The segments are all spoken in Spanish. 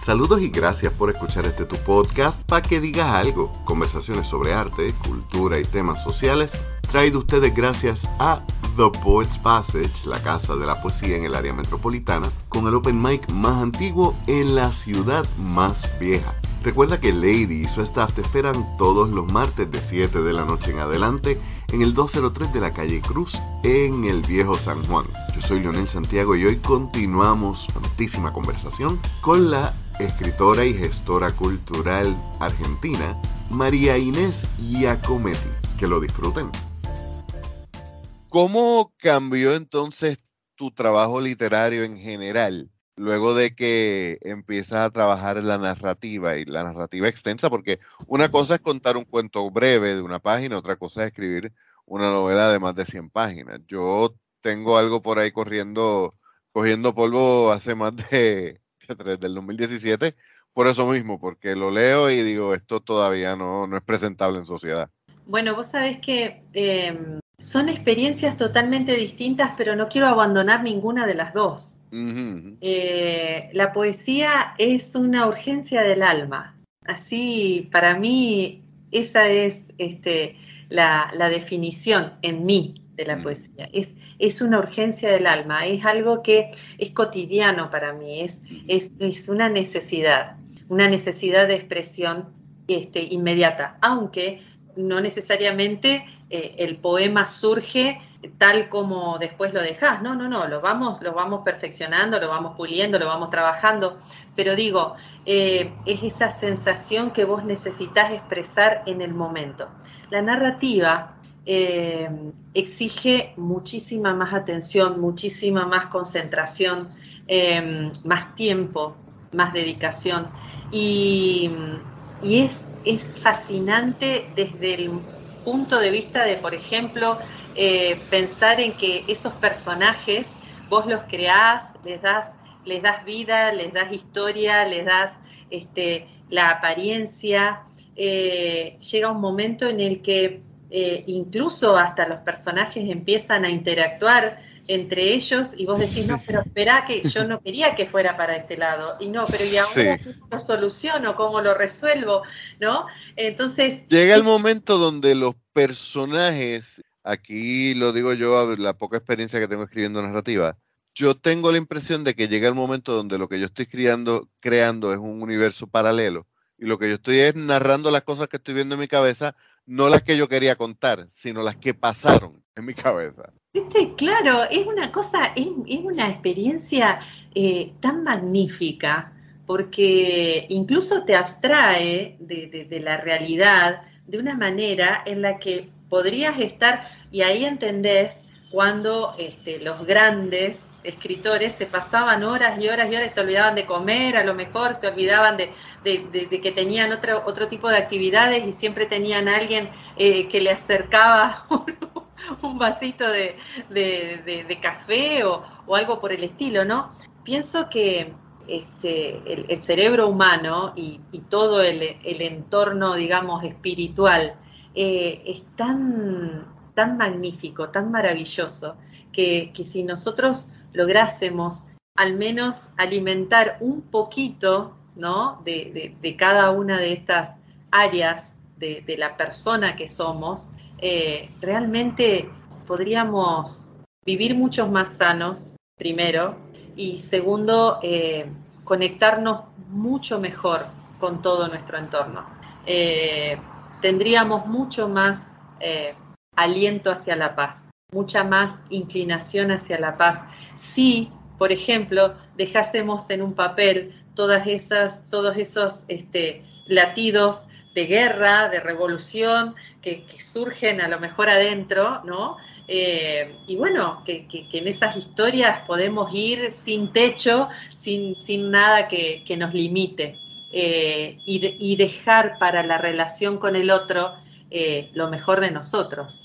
Saludos y gracias por escuchar este tu podcast para que digas algo. Conversaciones sobre arte, cultura y temas sociales traído ustedes gracias a The Poets Passage, la casa de la poesía en el área metropolitana, con el open mic más antiguo en la ciudad más vieja. Recuerda que Lady y su staff te esperan todos los martes de 7 de la noche en adelante en el 203 de la calle Cruz en el viejo San Juan. Yo soy Leonel Santiago y hoy continuamos una conversación con la escritora y gestora cultural argentina María Inés Giacometti. Que lo disfruten. ¿Cómo cambió entonces tu trabajo literario en general luego de que empiezas a trabajar la narrativa y la narrativa extensa, porque una cosa es contar un cuento breve de una página, otra cosa es escribir una novela de más de 100 páginas. Yo tengo algo por ahí corriendo, cogiendo polvo hace más de, del 2017, por eso mismo, porque lo leo y digo, esto todavía no, no es presentable en sociedad. Bueno, vos sabés que em, son experiencias totalmente distintas, pero no quiero abandonar ninguna de las dos. Eh, la poesía es una urgencia del alma. Así, para mí, esa es este, la, definición en mí de la mm. poesía. Es, es, una urgencia del alma, es algo que es cotidiano para mí, es, es, una necesidad, una necesidad de expresión este, inmediata, aunque no necesariamente eh, el poema surge tal como después lo dejas. No, no, no, lo vamos, lo vamos perfeccionando, lo vamos puliendo, lo vamos trabajando. Pero digo, eh, es esa sensación que vos necesitas expresar en el momento. La narrativa eh, exige muchísima más atención, muchísima más concentración, más tiempo, más dedicación. Y, y es, es fascinante desde el punto de vista de, por ejemplo, eh, pensar en que esos personajes vos los creás, les das, les das vida, les das historia, les das este, la apariencia. Eh, llega un momento en el que eh, incluso hasta los personajes empiezan a interactuar entre ellos y vos decís, no, pero espera que yo no quería que fuera para este lado. Y no, pero ¿y ahora cómo lo soluciono? ¿Cómo lo resuelvo? ¿No? Entonces... Llega el momento donde los personajes, aquí lo digo yo, la poca experiencia que tengo escribiendo narrativa, yo tengo la impresión de que llega el momento donde lo que yo estoy creando, creando es un universo paralelo y lo que yo estoy es narrando las cosas que estoy viendo en mi cabeza, no las que yo quería contar, sino las que pasaron en mi cabeza. Viste, claro, es una cosa, es, una experiencia eh, tan magnífica porque incluso te abstrae de, la realidad de una manera en la que podrías estar, y ahí entendés cuando este, los grandes escritores se pasaban horas y horas y horas, se olvidaban de comer, a lo mejor se olvidaban de, que tenían otro, otro tipo de actividades y siempre tenían a alguien eh, que le acercaba un vasito de, café o, algo por el estilo, ¿no? Pienso que este, el, cerebro humano y, todo el, entorno, digamos, espiritual eh, es tan, tan magnífico, tan maravilloso, que, si nosotros lográsemos al menos alimentar un poquito ¿no? de, cada una de estas áreas de, la persona que somos, eh, realmente podríamos vivir muchos más sanos, primero, y segundo, eh, conectarnos mucho mejor con todo nuestro entorno. Eh, tendríamos mucho más aliento hacia la paz, mucha más inclinación hacia la paz. Si, por ejemplo, dejásemos en un papel todas esas, todos esos este, latidos de guerra, de revolución, que, surgen a lo mejor adentro, ¿no? Eh, y bueno, que, en esas historias podemos ir sin techo, sin, sin nada que, nos limite, eh, y, dejar para la relación con el otro eh, lo mejor de nosotros.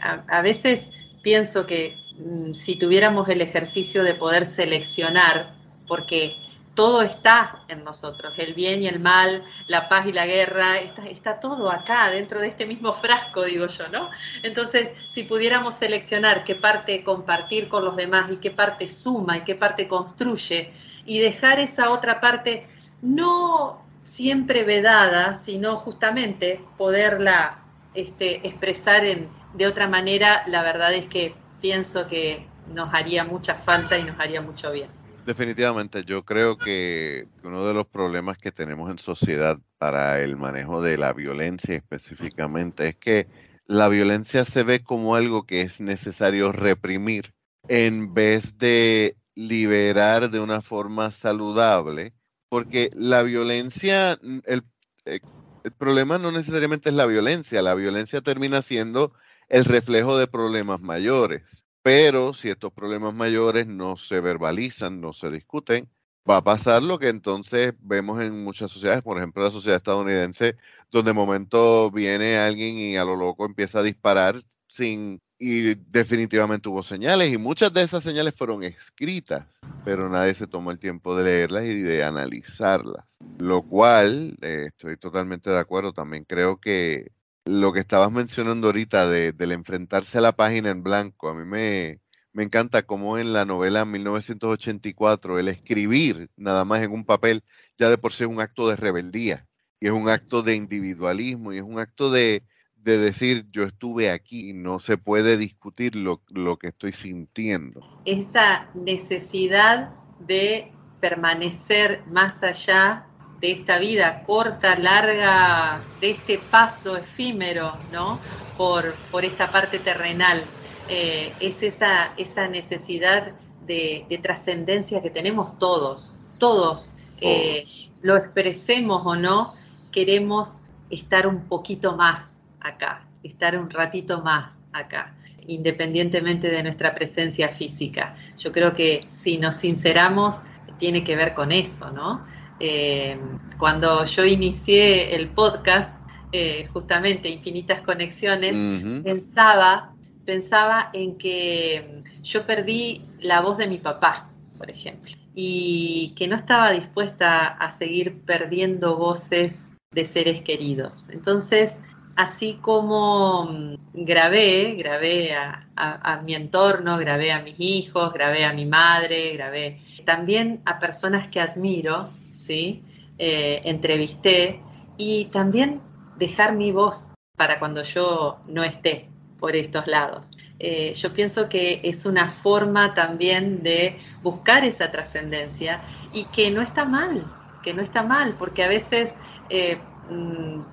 A, veces pienso que mm, si tuviéramos el ejercicio de poder seleccionar, porque todo está en nosotros, el bien y el mal, la paz y la guerra, está, todo acá, dentro de este mismo frasco, digo yo, ¿no? Entonces, si pudiéramos seleccionar qué parte compartir con los demás y qué parte suma y qué parte construye, y dejar esa otra parte no siempre vedada, sino justamente poderla este, expresar en, de otra manera, la verdad es que pienso que nos haría mucha falta y nos haría mucho bien. Definitivamente, yo creo que uno de los problemas que tenemos en sociedad para el manejo de la violencia específicamente es que la violencia se ve como algo que es necesario reprimir en vez de liberar de una forma saludable, porque la violencia, el, eh, el problema no necesariamente es la violencia, la violencia termina siendo el reflejo de problemas mayores. Pero si estos problemas mayores no se verbalizan, no se discuten, va a pasar lo que entonces vemos en muchas sociedades, por ejemplo la sociedad estadounidense, donde de momento viene alguien y a lo loco empieza a disparar sin y definitivamente hubo señales y muchas de esas señales fueron escritas, pero nadie se tomó el tiempo de leerlas y de analizarlas. Lo cual, eh, estoy totalmente de acuerdo, también creo que lo que estabas mencionando ahorita de, del enfrentarse a la página en blanco, a mí me, me encanta cómo en la novela 1984 el escribir nada más en un papel ya de por sí es un acto de rebeldía y es un acto de individualismo y es un acto de, de decir yo estuve aquí no se puede discutir lo, lo que estoy sintiendo. Esa necesidad de permanecer más allá de esta vida corta, larga, de este paso efímero, ¿no? Por, por esta parte terrenal. Eh, es esa, esa necesidad de, trascendencia que tenemos todos, todos, eh, lo expresemos o no, queremos estar un poquito más acá, estar un ratito más acá independientemente de nuestra presencia física. Yo creo que si nos sinceramos, tiene que ver con eso, ¿no? Eh, cuando yo inicié el podcast, eh, justamente Infinitas Conexiones, pensaba, pensaba en que yo perdí la voz de mi papá, por ejemplo, y que no estaba dispuesta a seguir perdiendo voces de seres queridos. Entonces, así como mm, grabé, grabé a, mi entorno, grabé a mis hijos, grabé a mi madre, grabé también a personas que admiro, ¿sí? Eh, entrevisté y también dejar mi voz para cuando yo no esté por estos lados. Eh, yo pienso que es una forma también de buscar esa trascendencia y que no está mal, que no está mal, porque a veces eh,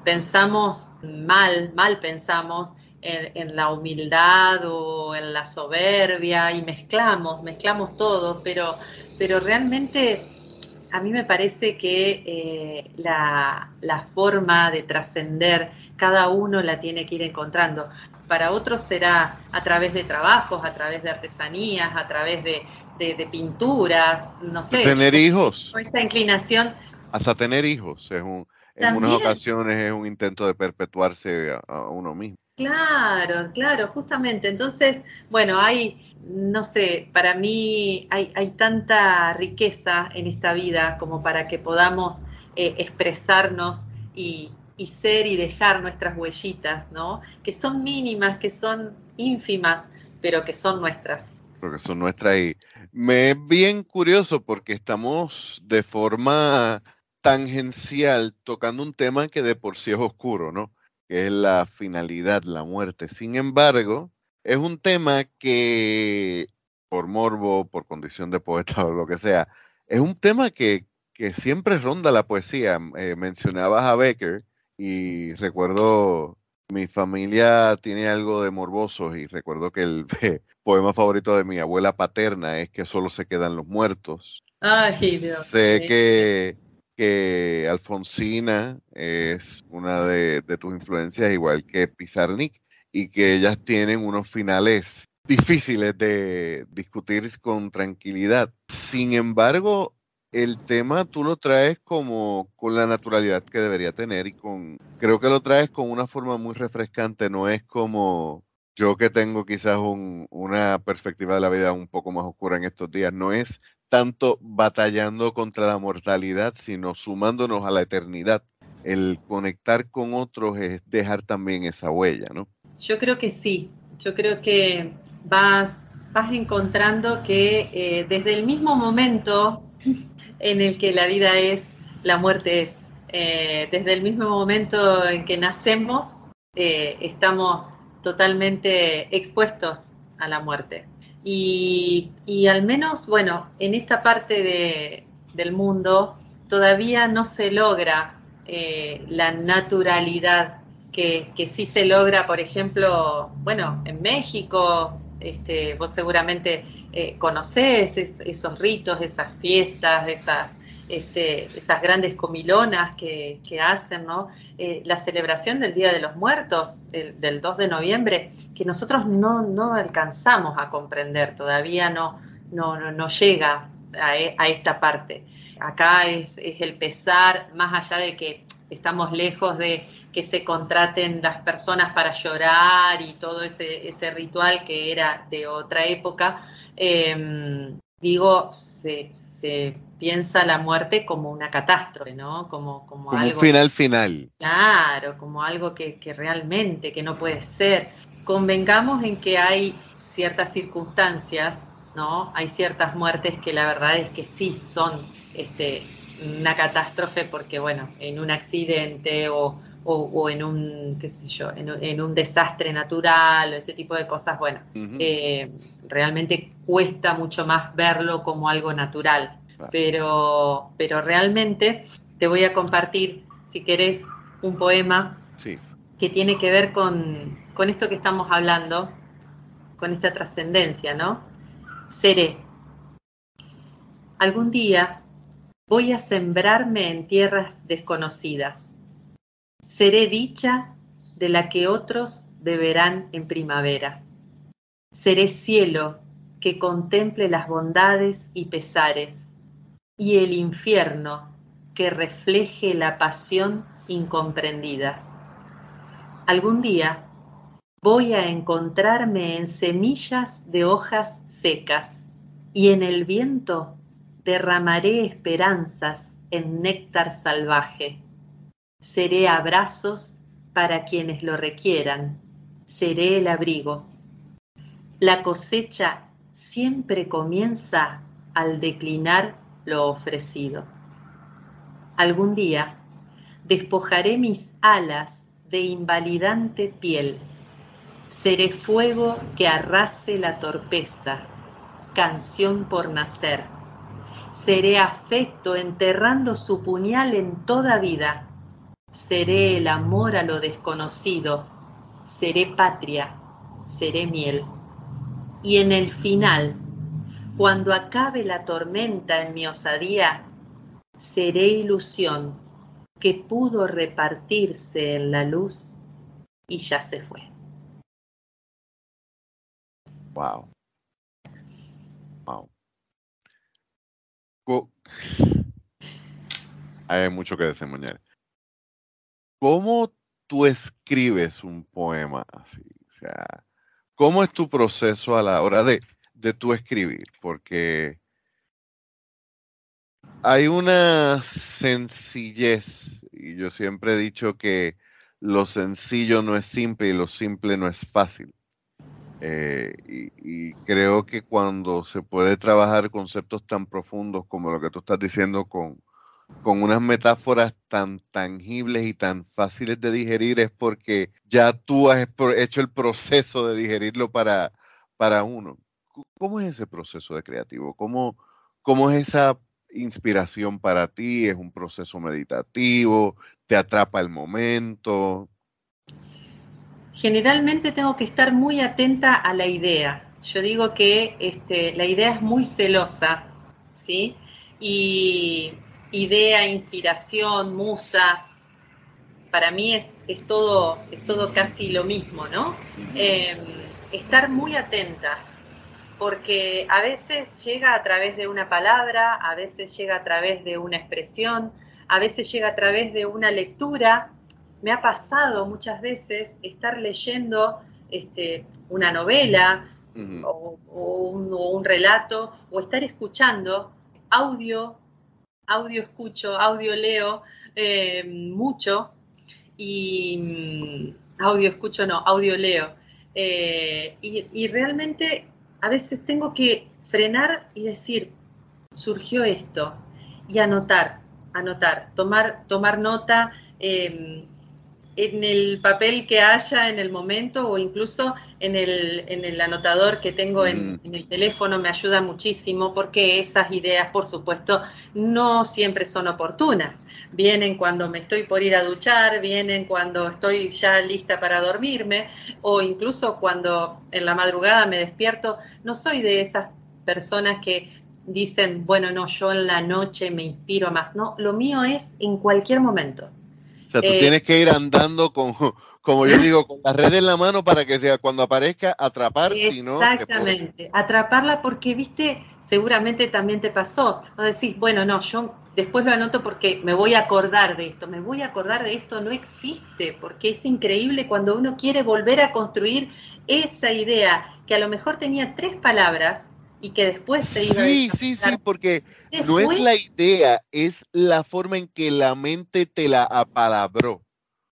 pensamos mal, mal pensamos en, en, la humildad o en la soberbia y mezclamos, mezclamos todo, pero, pero realmente a mí me parece que eh, la, forma de trascender, cada uno la tiene que ir encontrando. Para otros será a través de trabajos, a través de artesanías, a través de, pinturas, no sé. Tener hijos. Esa inclinación. Hasta tener hijos. Es un, en unas ocasiones es un intento de perpetuarse a uno mismo. Claro, claro, justamente. Entonces, bueno, hay no sé, para mí hay, tanta riqueza en esta vida como para que podamos eh, expresarnos y, ser y dejar nuestras huellitas, ¿no? Que son mínimas, que son ínfimas, pero que son nuestras. Porque son nuestras y me es bien curioso porque estamos de forma tangencial tocando un tema que de por sí es oscuro, ¿no? Que es la finalidad, la muerte. Sin embargo, es un tema que, por morbo, por condición de poeta o lo que sea, es un tema que, siempre ronda la poesía. Eh, mencionabas a Becker y recuerdo, mi familia tiene algo de morboso y recuerdo que el poema favorito de mi abuela paterna es que solo se quedan los muertos. Ay, Dios. Sé que, Alfonsina es una de, de tus influencias, igual que Pizarnik y que ellas tienen unos finales difíciles de discutir con tranquilidad. Sin embargo, el tema tú lo traes como con la naturalidad que debería tener y con creo que lo traes con una forma muy refrescante, no es como yo que tengo quizás una perspectiva de la vida un poco más oscura en estos días, no es tanto batallando contra la mortalidad, sino sumándonos a la eternidad. El conectar con otros es dejar también esa huella, ¿no? Yo creo que sí, yo creo que vas, vas encontrando que eh, desde el mismo momento en el que la vida es la muerte es. Eh, desde el mismo momento en que nacemos, eh, estamos totalmente expuestos a la muerte. Y, al menos, bueno, en esta parte del mundo todavía no se logra eh, la naturalidad que, que, sí se logra, por ejemplo, bueno, en México, este, vos seguramente eh, conocés esos ritos, esas fiestas, esas, este, esas grandes comilonas que, hacen, ¿no? Eh, la celebración del Día de los Muertos, del 2 de noviembre, que nosotros no, alcanzamos a comprender, todavía no, no, no, llega e, a, esta parte. Acá es, es el pesar, más allá de que estamos lejos de que se contraten las personas para llorar y todo ese, ese ritual que era de otra época, Em, digo, se, piensa la muerte como una catástrofe, ¿no? Como, como, algo, un final final. Claro, como algo que, realmente, que no puede ser. Convengamos en que hay ciertas circunstancias, ¿no? Hay ciertas muertes que la verdad es que sí son este, una catástrofe porque, bueno, en un accidente o, o, en un, qué sé yo, en, un desastre natural o ese tipo de cosas, bueno, eh, realmente cuesta mucho más verlo como algo natural. Pero, pero realmente te voy a compartir, si querés, un poema que tiene que ver con, con esto que estamos hablando, con esta trascendencia, ¿no? Seré. Algún día voy a sembrarme en tierras desconocidas Seré dicha de la que otros deberán en primavera. Seré cielo que contemple las bondades y pesares, y el infierno que refleje la pasión incomprendida. Algún día voy a encontrarme en semillas de hojas secas, y en el viento derramaré esperanzas en néctar salvaje seré abrazos para quienes lo requieran, seré el abrigo. La cosecha siempre comienza al declinar lo ofrecido. Algún día despojaré mis alas de invalidante piel, seré fuego que arrase la torpeza, canción por nacer. Seré afecto enterrando su puñal en toda vida Seré el amor a lo desconocido, seré patria, seré miel. Y en el final, cuando acabe la tormenta en mi osadía, seré ilusión que pudo repartirse en la luz y ya se fue. Wow. Wow. Hay mucho que desemboñar. ¿Cómo tú escribes un poema así? O sea, ¿cómo es tu proceso a la hora de, de tú escribir? Porque hay una sencillez, y yo siempre he dicho que lo sencillo no es simple y lo simple no es fácil. Eh, y, y, creo que cuando se puede trabajar conceptos tan profundos como lo que tú estás diciendo con, con unas metáforas tan tangibles y tan fáciles de digerir es porque ya tú has hecho el proceso de digerirlo para, para uno. ¿Cómo es ese proceso de creativo? ¿Cómo, ¿Cómo es esa inspiración para ti? ¿Es un proceso meditativo? ¿Te atrapa el momento? Generalmente tengo que estar muy atenta a la idea. Yo digo que este, la idea es muy celosa, ¿sí? Y idea, inspiración, musa, para mí es, todo, es todo casi lo mismo, ¿no? Em, estar muy atenta, porque a veces llega a través de una palabra, a veces llega a través de una expresión, a veces llega a través de una lectura. Me ha pasado muchas veces estar leyendo este, una novela o, un, o, un, relato o estar escuchando audio audio escucho, audio leo eh, mucho y mm, audio escucho no, audio leo. Eh, y, realmente a veces tengo que frenar y decir, surgió esto, y anotar. anotar, tomar, tomar nota em, en el papel que haya en el momento o incluso en el, en el anotador que tengo en, mm. en, el teléfono me ayuda muchísimo porque esas ideas, por supuesto, no siempre son oportunas. Vienen cuando me estoy por ir a duchar, vienen cuando estoy ya lista para dormirme o incluso cuando en la madrugada me despierto. No soy de esas personas que dicen, bueno, no, yo en la noche me inspiro más. No, lo mío es en cualquier momento. O sea, tú eh, tienes que ir andando con, como yo digo, con la red en la mano para que sea cuando aparezca atrapar, Exactamente, atraparla porque, viste, seguramente también te pasó. O decís, bueno, no, yo después lo anoto porque me voy a acordar de esto, me voy a acordar de esto, no existe, porque es increíble cuando uno quiere volver a construir esa idea que a lo mejor tenía tres palabras y que después se iba Sí, a sí, sí, porque no es la idea, es la forma en que la mente te la apalabró.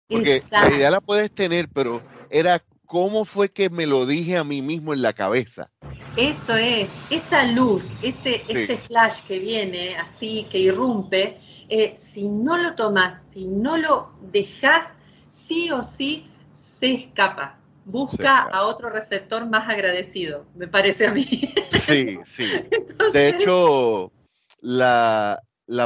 Porque la idea la puedes tener, pero era cómo fue que me lo dije a mí mismo en la cabeza. Eso es, esa luz, ese, ese flash que viene así, que irrumpe, eh, si no lo tomas, si no lo dejas, sí o sí se escapa busca a otro receptor más agradecido, me parece a mí. Sí, sí. De hecho, la,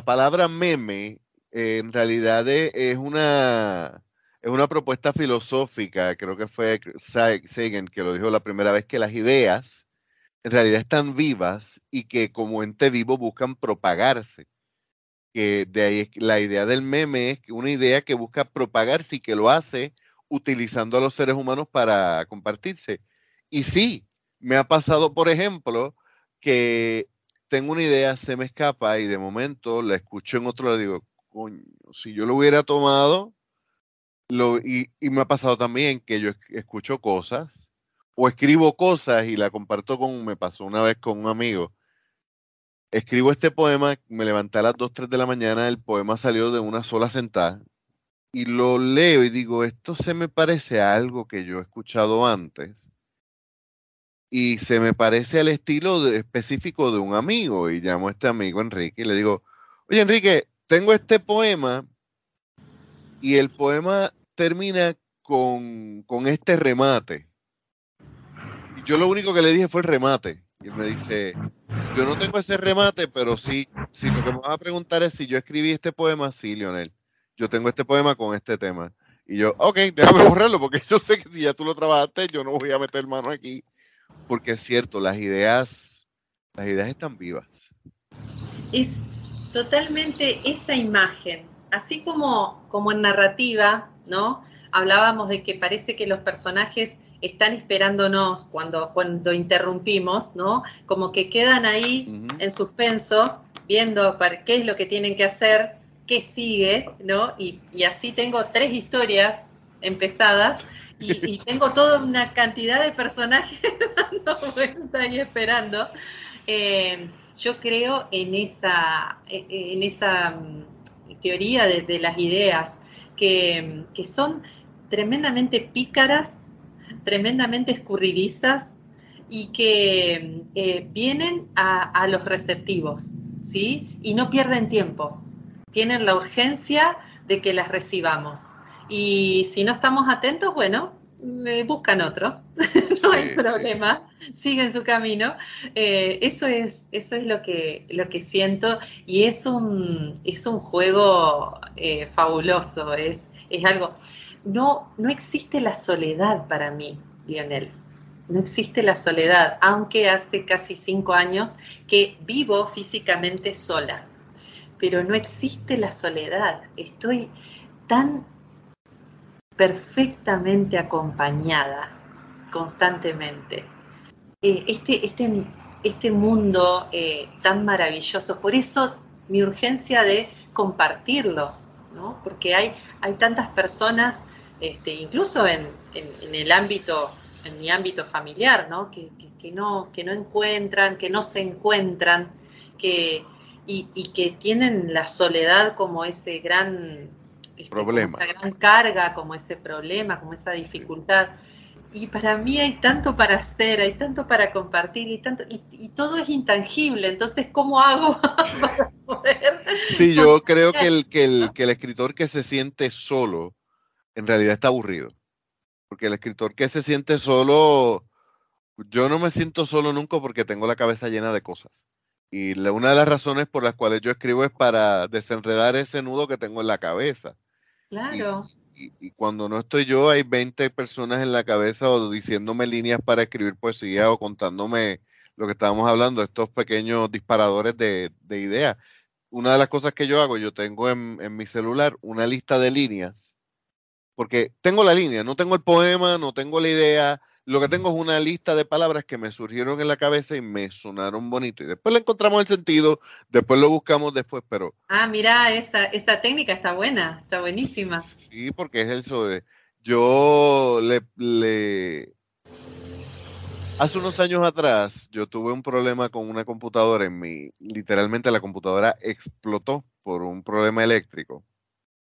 palabra meme eh, en realidad es una, es una propuesta filosófica, creo que fue Sagan que lo dijo la primera vez, que las ideas en realidad están vivas y que como ente vivo buscan propagarse. Que de ahí la idea del meme es una idea que busca propagarse y que lo hace utilizando a los seres humanos para compartirse. Y sí, me ha pasado, por ejemplo, que tengo una idea, se me escapa y de momento la escucho en otro lado digo, coño, si yo lo hubiera tomado, y, me ha pasado también que yo escucho cosas o escribo cosas y la comparto con, me pasó una vez con un amigo. Escribo este poema, me levanté a las 2, 3 de la mañana, el poema salió de una sola sentada y lo leo y digo, esto se me parece a algo que yo he escuchado antes y se me parece al estilo específico de un amigo y llamo a este amigo Enrique y le digo, oye Enrique, tengo este poema y el poema termina con, con este remate. Y yo lo único que le dije fue el remate. Y él me dice, yo no tengo ese remate, pero sí, si lo que me vas a preguntar es si yo escribí este poema, sí, Leonel yo tengo este poema con este tema. Y yo, ok, déjame borrarlo porque yo sé que si ya tú lo trabajaste, yo no voy a meter mano aquí. Porque es cierto, las ideas, las ideas están vivas. Es totalmente esa imagen, así como, como en narrativa, ¿no? Hablábamos de que parece que los personajes están esperándonos cuando, cuando interrumpimos, ¿no? Como que quedan ahí en suspenso, viendo para qué es lo que tienen que hacer qué sigue, ¿no? Y, así tengo tres historias empezadas y, tengo toda una cantidad de personajes dando vuelta y esperando. Eh, yo creo en esa, en esa teoría de, las ideas que, son tremendamente pícaras, tremendamente escurridizas y que eh, vienen a, a, los receptivos, ¿sí? Y no pierden tiempo tienen la urgencia de que las recibamos. Y si no estamos atentos, bueno, buscan otro, no hay problema, siguen su camino. Eh, eso es, eso es lo, que, lo que siento y es un, es un juego eh, fabuloso, es, es algo... No, no existe la soledad para mí, Lionel. No existe la soledad, aunque hace casi cinco años que vivo físicamente sola pero no existe la soledad. Estoy tan perfectamente acompañada constantemente. Eh, este, este, este, mundo eh, tan maravilloso, por eso mi urgencia de compartirlo, ¿no? porque hay, hay tantas personas, este, incluso en, el ámbito, en mi ámbito familiar, ¿no? Que, no, que no encuentran, que no se encuentran, que, y, que tienen la soledad como ese gran este, problema. esa gran carga, como ese problema, como esa dificultad. Y para mí hay tanto para hacer, hay tanto para compartir y tanto y, todo es intangible. Entonces, ¿cómo hago para poder? Sí, yo creo que el, que, el, que el escritor que se siente solo en realidad está aburrido. Porque el escritor que se siente solo, yo no me siento solo nunca porque tengo la cabeza llena de cosas. Y una de las razones por las cuales yo escribo es para desenredar ese nudo que tengo en la cabeza. Claro y, cuando no estoy yo, hay 20 personas en la cabeza o diciéndome líneas para escribir poesía o contándome lo que estábamos hablando, estos pequeños disparadores de, ideas. Una de las cosas que yo hago, yo tengo en, en mi celular una lista de líneas, porque tengo la línea, no tengo el poema, no tengo la idea, lo que tengo es una lista de palabras que me surgieron en la cabeza y me sonaron bonito. Y después le encontramos el sentido, después lo buscamos después, pero... Ah, mira, esa, esa técnica está buena, está buenísima. Sí, porque es el sobre... Yo le, le... Hace unos años atrás yo tuve un problema con una computadora en mi... Literalmente la computadora explotó por un problema eléctrico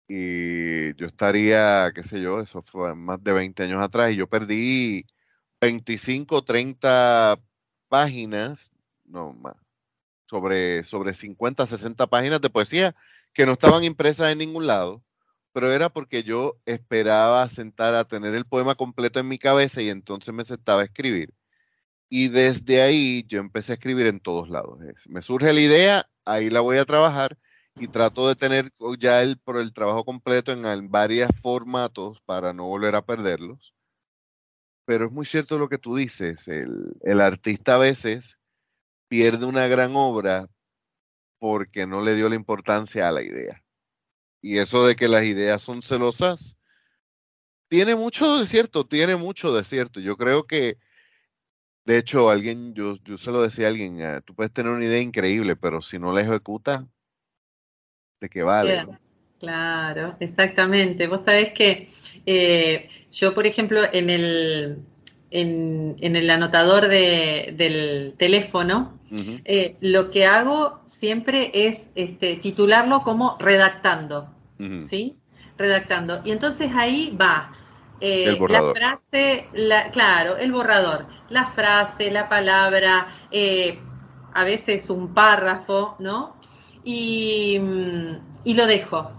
y yo estaría, qué sé yo, eso fue más de 20 años atrás y yo perdí 25, 30 páginas, no más, sobre, sobre 50, 60 páginas de poesía que no estaban impresas en ningún lado, pero era porque yo esperaba sentar a tener el poema completo en mi cabeza y entonces me sentaba a escribir. Y desde ahí yo empecé a escribir en todos lados. Me surge la idea, ahí la voy a trabajar y trato de tener ya el, el trabajo completo en varios formatos para no volver a perderlos pero es muy cierto lo que tú dices, el, artista a veces pierde una gran obra porque no le dio la importancia a la idea. Y eso de que las ideas son celosas, tiene mucho de cierto, tiene mucho de cierto. Yo creo que, de hecho, alguien, yo, yo se lo decía a alguien, ah, tú puedes tener una idea increíble, pero si no la ejecutas, ¿de qué vale? Claro, exactamente. Vos sabés que eh, yo, por ejemplo, en el, en, el anotador del teléfono, eh, lo que hago siempre es este, titularlo como redactando, ¿sí? Redactando. Y entonces ahí va eh, la frase, la, claro, el borrador, la frase, la palabra, a veces un párrafo, ¿no? Y, y lo dejo.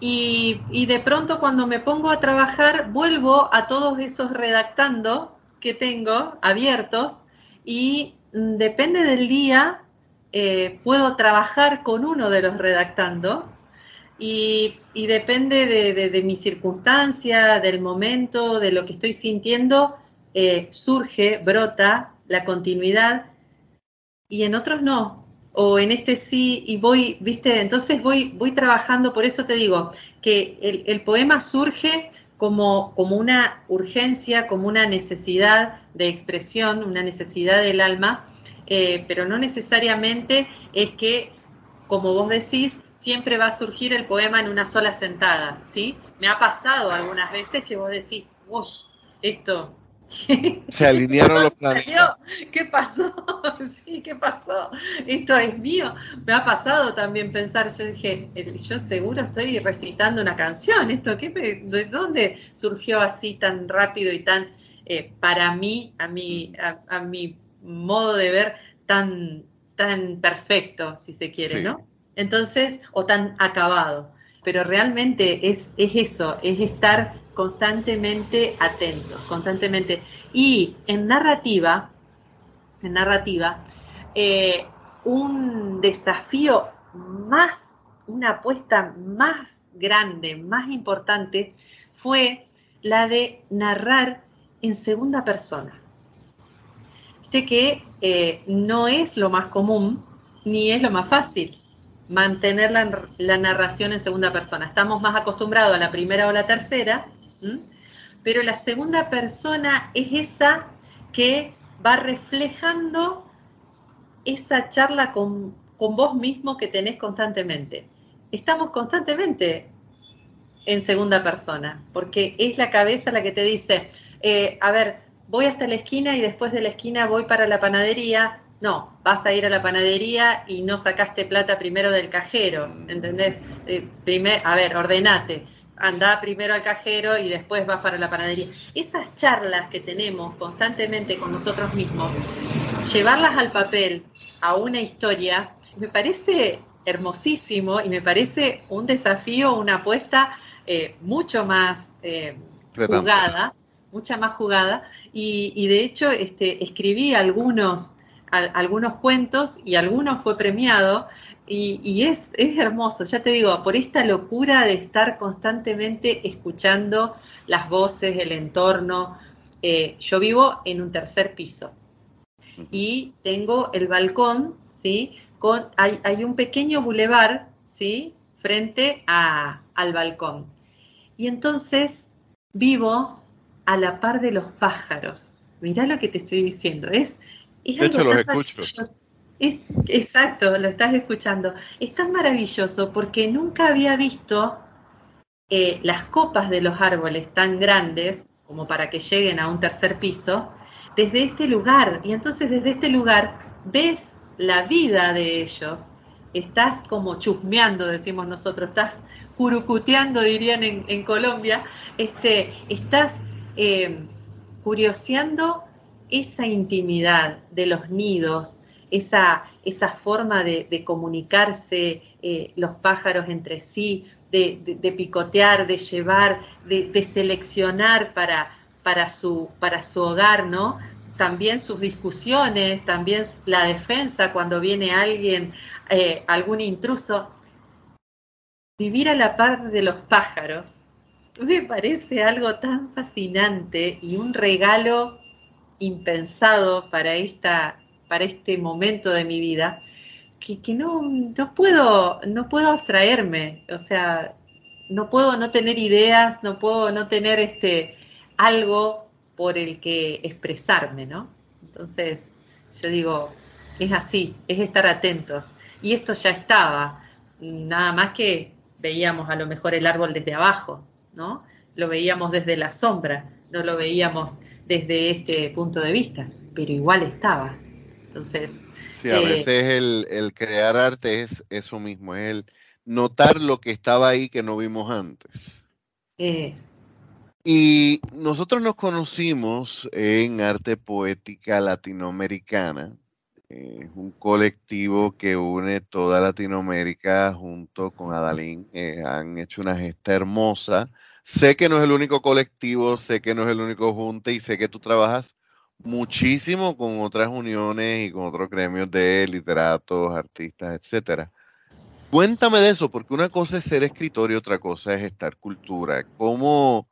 Y, de pronto cuando me pongo a trabajar, vuelvo a todos esos redactando que tengo abiertos y mm, depende del día, eh, puedo trabajar con uno de los redactando y, depende de, mi circunstancia, del momento, de lo que estoy sintiendo, eh, surge, brota la continuidad y en otros no o en este sí y voy, viste, entonces voy, voy trabajando, por eso te digo que el, poema surge como, como, una urgencia, como una necesidad de expresión, una necesidad del alma, eh, pero no necesariamente es que, como vos decís, siempre va a surgir el poema en una sola sentada, ¿sí? Me ha pasado algunas veces que vos decís, uy, esto Se alinearon los planetas. ¿Qué pasó? Sí, ¿qué pasó? Esto es mío. Me ha pasado también pensar, yo dije, yo seguro estoy recitando una canción. ¿Esto qué ¿De dónde surgió así tan rápido y tan, eh, para mí, a mi, a, mi modo de ver, tan, tan perfecto, si se quiere, ¿no? Entonces, o tan acabado. Pero realmente es, es eso, es estar constantemente atentos, constantemente. Y en narrativa, en narrativa, eh, un desafío más, una apuesta más grande, más importante, fue la de narrar en segunda persona. Viste que eh, no es lo más común ni es lo más fácil mantener la, narración en segunda persona. Estamos más acostumbrados a la primera o la tercera, pero la segunda persona es esa que va reflejando esa charla con, vos mismo que tenés constantemente. Estamos constantemente en segunda persona, porque es la cabeza la que te dice, eh, a ver, voy hasta la esquina y después de la esquina voy para la panadería. No, vas a ir a la panadería y no sacaste plata primero del cajero, ¿entendés? Eh, primer, a ver, ordenate anda primero al cajero y después vas para la panadería. Esas charlas que tenemos constantemente con nosotros mismos, llevarlas al papel, a una historia, me parece hermosísimo y me parece un desafío, una apuesta eh, mucho más eh, jugada, mucha más jugada. Y, de hecho este, escribí algunos, algunos cuentos y algunos fue premiado y, es, hermoso, ya te digo, por esta locura de estar constantemente escuchando las voces, el entorno. Eh, yo vivo en un tercer piso y tengo el balcón, ¿sí? Con, hay, un pequeño bulevar, ¿sí? Frente al balcón. Y entonces vivo a la par de los pájaros. Mirá lo que te estoy diciendo. Es, de hecho, los escucho exacto, lo estás escuchando. Es tan maravilloso porque nunca había visto eh, las copas de los árboles tan grandes como para que lleguen a un tercer piso desde este lugar. Y entonces desde este lugar ves la vida de ellos. Estás como chusmeando, decimos nosotros, estás curucuteando, dirían en, Colombia, este, estás eh, curioseando esa intimidad de los nidos, esa, esa forma de, comunicarse eh, los pájaros entre sí, de, picotear, de llevar, de, seleccionar para, para, su, para su hogar, ¿no? También sus discusiones, también la defensa cuando viene alguien, eh, algún intruso. Vivir a la par de los pájaros me parece algo tan fascinante y un regalo impensado para esta para este momento de mi vida, que, no, no, puedo, no puedo abstraerme, o sea, no puedo no tener ideas, no puedo no tener este, algo por el que expresarme, ¿no? Entonces, yo digo, es así, es estar atentos. Y esto ya estaba, nada más que veíamos a lo mejor el árbol desde abajo, ¿no? Lo veíamos desde la sombra, no lo veíamos desde este punto de vista, pero igual estaba. Entonces. Sí, a eh, veces el, crear arte es eso mismo, es el notar lo que estaba ahí que no vimos antes. Es. Y nosotros nos conocimos en Arte Poética Latinoamericana, es un colectivo que une toda Latinoamérica junto con Adalín. Eh, han hecho una gesta hermosa. Sé que no es el único colectivo, sé que no es el único junte y sé que tú trabajas muchísimo con otras uniones y con otros gremios de literatos, artistas, etcétera. Cuéntame de eso, porque una cosa es ser escritor y otra cosa es estar cultura. ¿Cómo,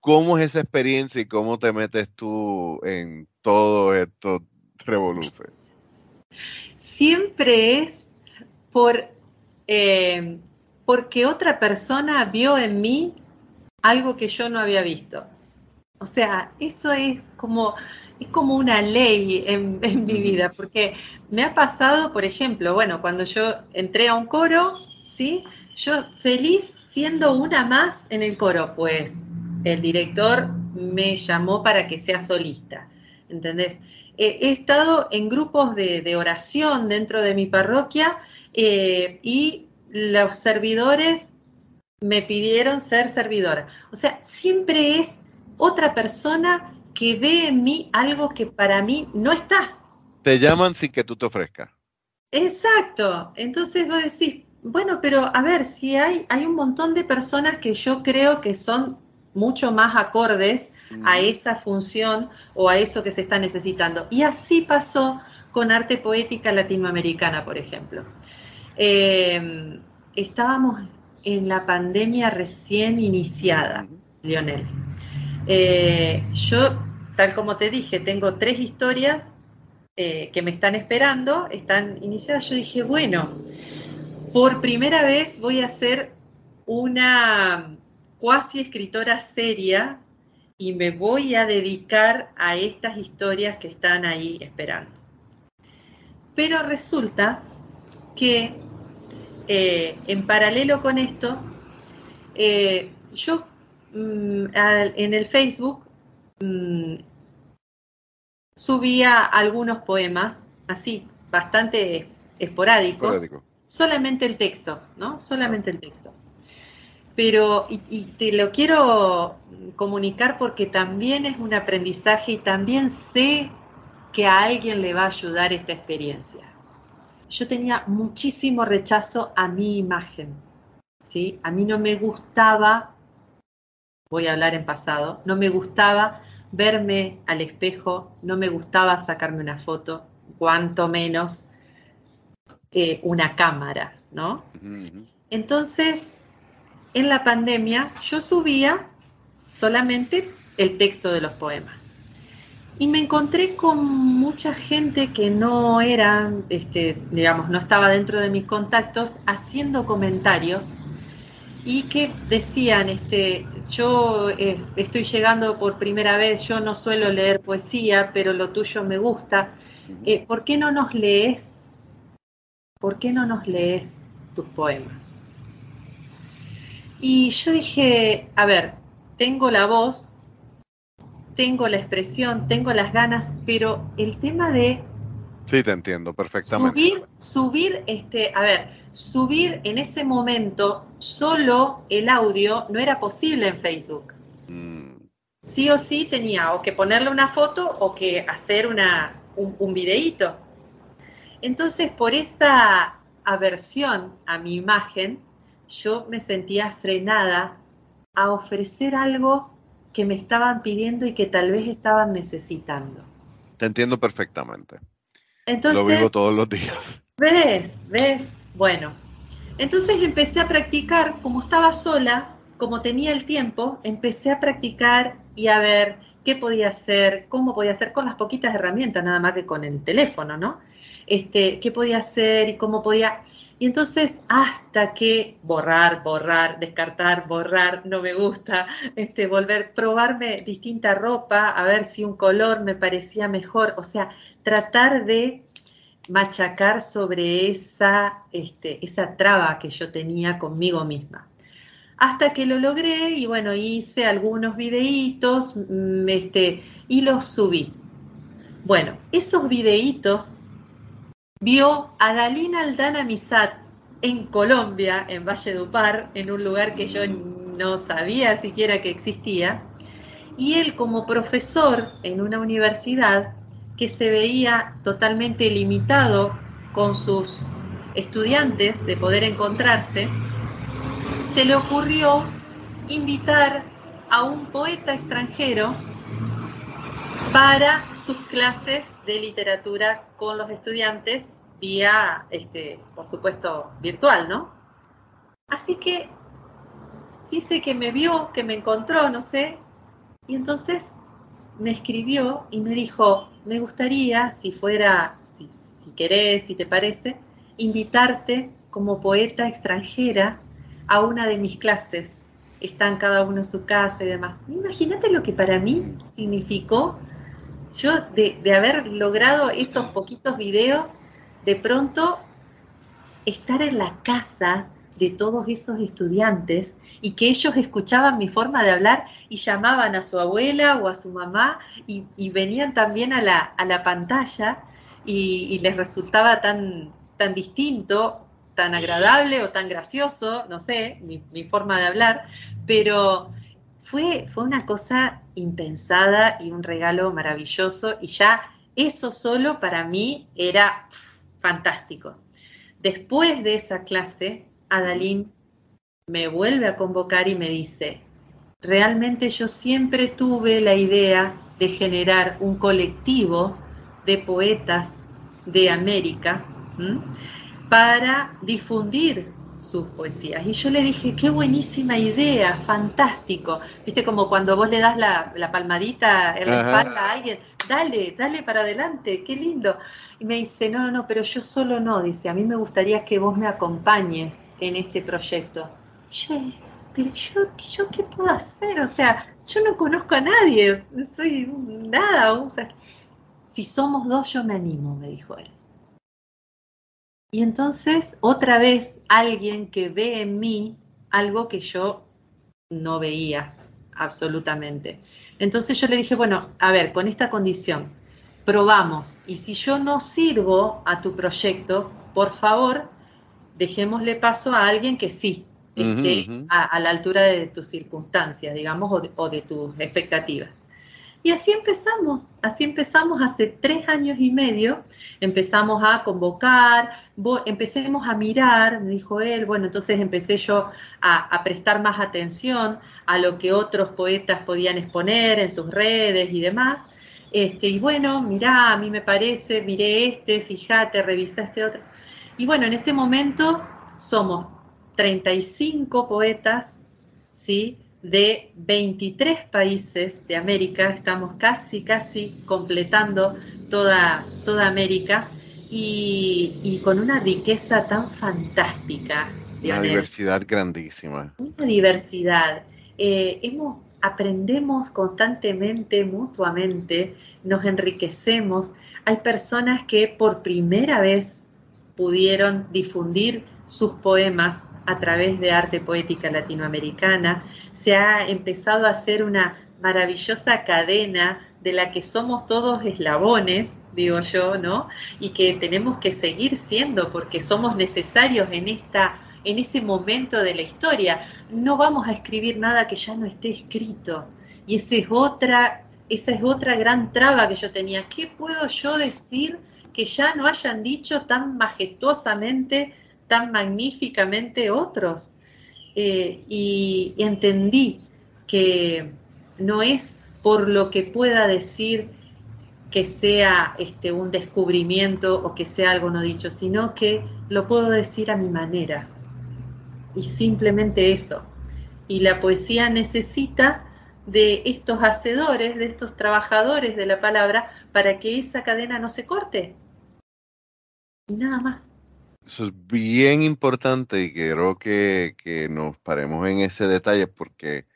cómo es esa experiencia y cómo te metes tú en todo esto revoluce? Siempre es por eh, porque otra persona vio en mí algo que yo no había visto. O sea, eso es como es como una ley en, mi vida, porque me ha pasado, por ejemplo, bueno, cuando yo entré a un coro, ¿sí? Yo feliz siendo una más en el coro, pues el director me llamó para que sea solista, ¿entendés? he estado en grupos de, oración dentro de mi parroquia eh, y los servidores me pidieron ser servidora. O sea, siempre es otra persona que ve en mí algo que para mí no está. Te llaman sin que tú te ofrezcas. Exacto. Entonces vos decís, bueno, pero a ver, si hay, hay un montón de personas que yo creo que son mucho más acordes a esa función o a eso que se está necesitando. Y así pasó con arte poética latinoamericana, por ejemplo. Eh, estábamos en la pandemia recién iniciada, Lionel. Eh, yo tal como te dije, tengo tres historias eh, que me están esperando, están iniciadas. Yo dije, bueno, por primera vez voy a ser una cuasi escritora seria y me voy a dedicar a estas historias que están ahí esperando. Pero resulta que eh, en paralelo con esto, eh, yo mm, en el Facebook mm, subía algunos poemas, así, bastante esporádicos, solamente el texto, ¿no? Solamente el texto. pero y, te lo quiero comunicar porque también es un aprendizaje y también sé que a alguien le va a ayudar esta experiencia. Yo tenía muchísimo rechazo a mi imagen, ¿sí? A mí no me gustaba, voy a hablar en pasado, no me gustaba verme al espejo, no me gustaba sacarme una foto, cuanto menos eh, una cámara, ¿no? Entonces, en la pandemia yo subía solamente el texto de los poemas. Y me encontré con mucha gente que no era, este, digamos, no estaba dentro de mis contactos, haciendo comentarios y que decían, este, yo eh, estoy llegando por primera vez, yo no suelo leer poesía, pero lo tuyo me gusta. Eh, ¿Por qué no nos lees? ¿Por qué no nos lees tus poemas? Y yo dije, a ver, tengo la voz, tengo la expresión, tengo las ganas, pero el tema de... Sí, te entiendo perfectamente. Subir, subir, este, a ver, subir en ese momento solo el audio no era posible en Facebook. Mm. Sí o sí tenía o que ponerle una foto o que hacer una, un, un videíto. Entonces, por esa aversión a mi imagen, yo me sentía frenada a ofrecer algo que me estaban pidiendo y que tal vez estaban necesitando. Te entiendo perfectamente. Entonces, Lo vivo todos los días. ¿Ves? ¿Ves? Bueno, entonces empecé a practicar, como estaba sola, como tenía el tiempo, empecé a practicar y a ver qué podía hacer, cómo podía hacer con las poquitas herramientas, nada más que con el teléfono, ¿no? Este, qué podía hacer y cómo podía. Y entonces hasta que borrar, borrar, descartar, borrar, no me gusta, este, volver, probarme distinta ropa, a ver si un color me parecía mejor, o sea, tratar de machacar sobre esa, este, esa traba que yo tenía conmigo misma. Hasta que lo logré y bueno, hice algunos videitos mm, este, y los subí. Bueno, esos videitos vio a Dalina Aldana Misat en Colombia, en Valle Dupar, en un lugar que yo no sabía siquiera que existía, y él como profesor en una universidad que se veía totalmente limitado con sus estudiantes de poder encontrarse, se le ocurrió invitar a un poeta extranjero para sus clases de literatura con los estudiantes vía, este, por supuesto, virtual, ¿no? Así que dice que me vio, que me encontró, no sé, y entonces me escribió y me dijo, me gustaría, si fuera, si, si querés, si te parece, invitarte como poeta extranjera a una de mis clases. Están cada uno en su casa y demás. Imagínate lo que para mí significó yo de, haber logrado esos poquitos videos, de pronto estar en la casa de todos esos estudiantes y que ellos escuchaban mi forma de hablar y llamaban a su abuela o a su mamá y, venían también a la, a la pantalla y, les resultaba tan, tan distinto, tan agradable o tan gracioso, no sé, mi, mi forma de hablar, pero fue, fue una cosa impensada y un regalo maravilloso y ya eso solo para mí era fantástico. Después de esa clase, Adalín me vuelve a convocar y me dice, realmente yo siempre tuve la idea de generar un colectivo de poetas de América para difundir sus poesías. Y yo le dije, qué buenísima idea, fantástico. Viste, como cuando vos le das la, palmadita en la espalda a alguien, dale, dale para adelante, qué lindo. Y me dice, no, no, no, pero yo solo no, dice, a mí me gustaría que vos me acompañes en este proyecto. yo, pero yo, yo qué puedo hacer? O sea, yo no conozco a nadie, soy nada. Si somos dos, yo me animo, me dijo él. Y entonces, otra vez, alguien que ve en mí algo que yo no veía absolutamente. Entonces yo le dije, bueno, a ver, con esta condición, probamos. Y si yo no sirvo a tu proyecto, por favor, dejémosle paso a alguien que sí. esté a, la altura de tus circunstancias, digamos, o de, tus expectativas. Y así empezamos, así empezamos hace tres años y medio, empezamos a convocar, empecemos a mirar, me dijo él, bueno, entonces empecé yo a, prestar más atención a lo que otros poetas podían exponer en sus redes y demás. Este, y bueno, mirá, a mí me parece, miré este, fíjate, revisa este otro. Y bueno, en este momento somos 35 poetas, ¿sí? De 23 países de América, estamos casi, casi completando toda, toda América y, con una riqueza tan fantástica. Una diversidad grandísima. Una diversidad. Eh, hemos, aprendemos constantemente, mutuamente, nos enriquecemos. Hay personas que por primera vez pudieron difundir sus poemas a través de arte poética latinoamericana. Se ha empezado a hacer una maravillosa cadena de la que somos todos eslabones, digo yo, ¿no? Y que tenemos que seguir siendo porque somos necesarios en esta en este momento de la historia. No vamos a escribir nada que ya no esté escrito. Y esa es otra esa es otra gran traba que yo tenía. ¿Qué puedo yo decir que ya no hayan dicho tan majestuosamente tan magníficamente otros. Eh, y, entendí que no es por lo que pueda decir que sea este, un descubrimiento o que sea algo no dicho, sino que lo puedo decir a mi manera. Y simplemente eso. Y la poesía necesita de estos hacedores, de estos trabajadores de la palabra, para que esa cadena no se corte. Y nada más. Eso es bien importante y quiero que, nos paremos en ese detalle porque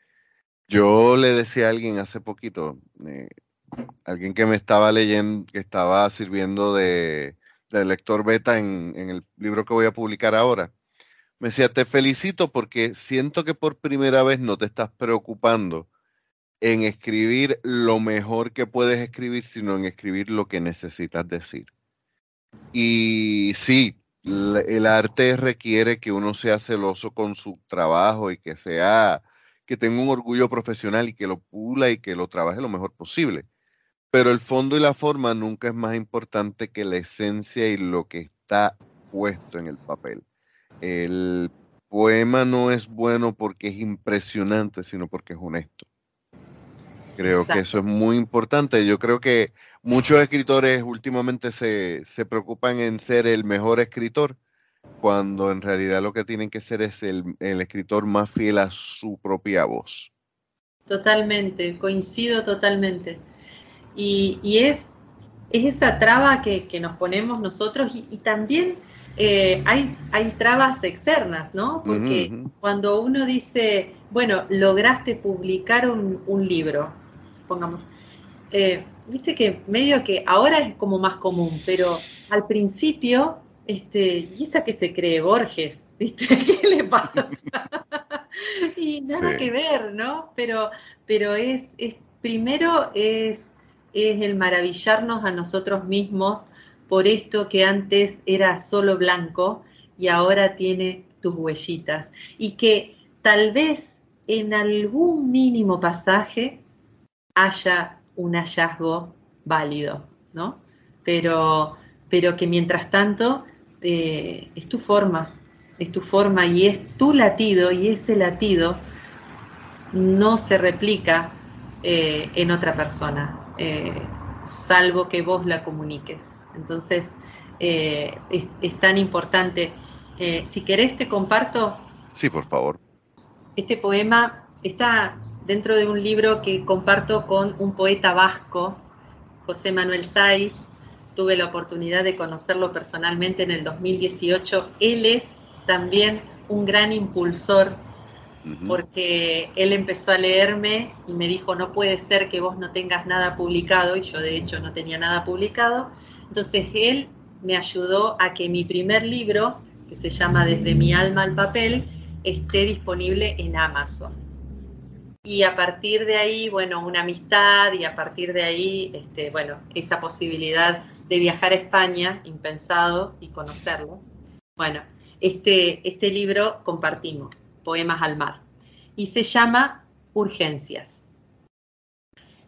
yo le decía a alguien hace poquito, eh, alguien que me estaba leyendo, que estaba sirviendo de, lector beta en, en, el libro que voy a publicar ahora, me decía, te felicito porque siento que por primera vez no te estás preocupando en escribir lo mejor que puedes escribir, sino en escribir lo que necesitas decir. Y sí, el arte requiere que uno sea celoso con su trabajo y que sea, que tenga un orgullo profesional y que lo pula y que lo trabaje lo mejor posible. Pero el fondo y la forma nunca es más importante que la esencia y lo que está puesto en el papel. El poema no es bueno porque es impresionante, sino porque es honesto. Creo que eso es muy importante. Yo creo que muchos escritores últimamente se, se, preocupan en ser el mejor escritor, cuando en realidad lo que tienen que ser es el, escritor más fiel a su propia voz. Totalmente, coincido totalmente. Y, es, es, esa traba que, nos ponemos nosotros y, también eh, hay, hay trabas externas, ¿no? Porque cuando uno dice, bueno, lograste publicar un, un libro, supongamos, eh, viste que medio que ahora es como más común, pero al principio, este, ¿y esta que se cree Borges? ¿Viste? ¿Qué le pasa? y nada que ver, ¿no? Pero, pero es, es primero es, es el maravillarnos a nosotros mismos por esto que antes era solo blanco y ahora tiene tus huellitas. Y que tal vez en algún mínimo pasaje haya un hallazgo válido, ¿no? Pero, pero que mientras tanto eh, es tu forma, es tu forma y es tu latido y ese latido no se replica eh, en otra persona, eh, salvo que vos la comuniques. Entonces, es, es, tan importante. si querés, te comparto. Sí, por favor. Este poema está dentro de un libro que comparto con un poeta vasco, José Manuel Saiz. Tuve la oportunidad de conocerlo personalmente en el 2018. Él es también un gran impulsor porque él empezó a leerme y me dijo, no puede ser que vos no tengas nada publicado, y yo de hecho no tenía nada publicado. Entonces él me ayudó a que mi primer libro, que se llama Desde mi alma al papel, esté disponible en Amazon y a partir de ahí, bueno, una amistad y a partir de ahí, este, bueno, esa posibilidad de viajar a España, impensado, y conocerlo. Bueno, este, este libro compartimos. Poemas al Mar, y se llama Urgencias.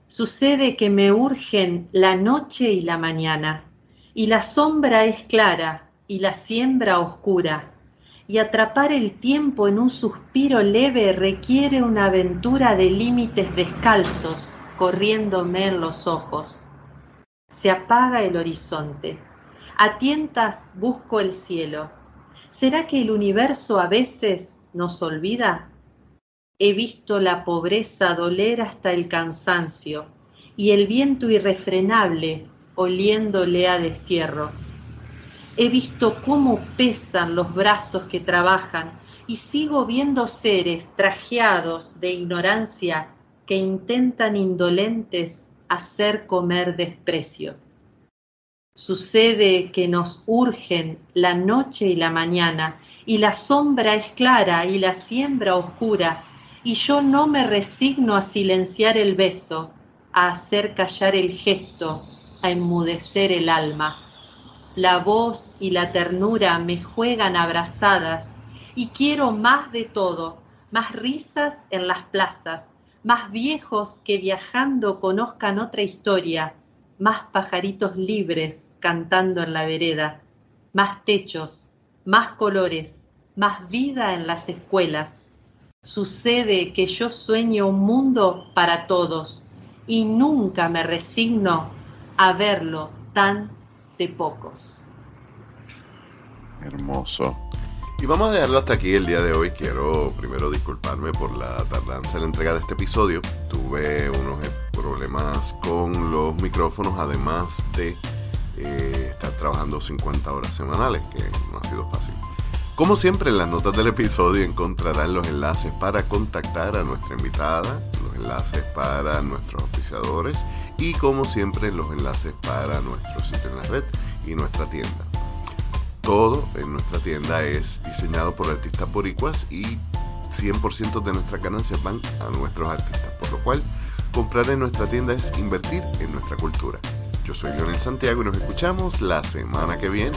Sucede que me urgen la noche y la mañana, y la sombra es clara y la siembra oscura, y atrapar el tiempo en un suspiro leve requiere una aventura de límites descalzos corriéndome en los ojos. Se apaga el horizonte. A tientas busco el cielo. ¿Será que el universo a veces nos olvida? He visto la pobreza doler hasta el cansancio y el viento irrefrenable oliéndole a destierro. He visto cómo pesan los brazos que trabajan y sigo viendo seres trajeados de ignorancia que intentan indolentes hacer comer desprecio. Sucede que nos urgen la noche y la mañana, y la sombra es clara y la siembra oscura, y yo no me resigno a silenciar el beso, a hacer callar el gesto, a enmudecer el alma. La voz y la ternura me juegan abrazadas, y quiero más de todo, más risas en las plazas, más viejos que viajando conozcan otra historia, más pajaritos libres cantando en la vereda, más techos, más colores, más vida en las escuelas. Sucede que yo sueño un mundo para todos y nunca me resigno a verlo tan de pocos. Hermoso. Y vamos a dejarlo hasta aquí el día de hoy. Quiero primero disculparme por la tardanza en la entrega de este episodio. Tuve unos problemas con los micrófonos, además de eh, estar trabajando 50 horas semanales, que no ha sido fácil. Como siempre, en las notas del episodio encontrarán los enlaces para contactar a nuestra invitada, enlaces para nuestros oficiadores y, como siempre, los enlaces para nuestro sitio en la red y nuestra tienda todo en nuestra tienda es diseñado por artistas boricuas y 100% de nuestras ganancias van a nuestros artistas, por lo cual comprar en nuestra tienda es invertir en nuestra cultura. Yo soy Lionel Santiago y nos escuchamos la semana que viene.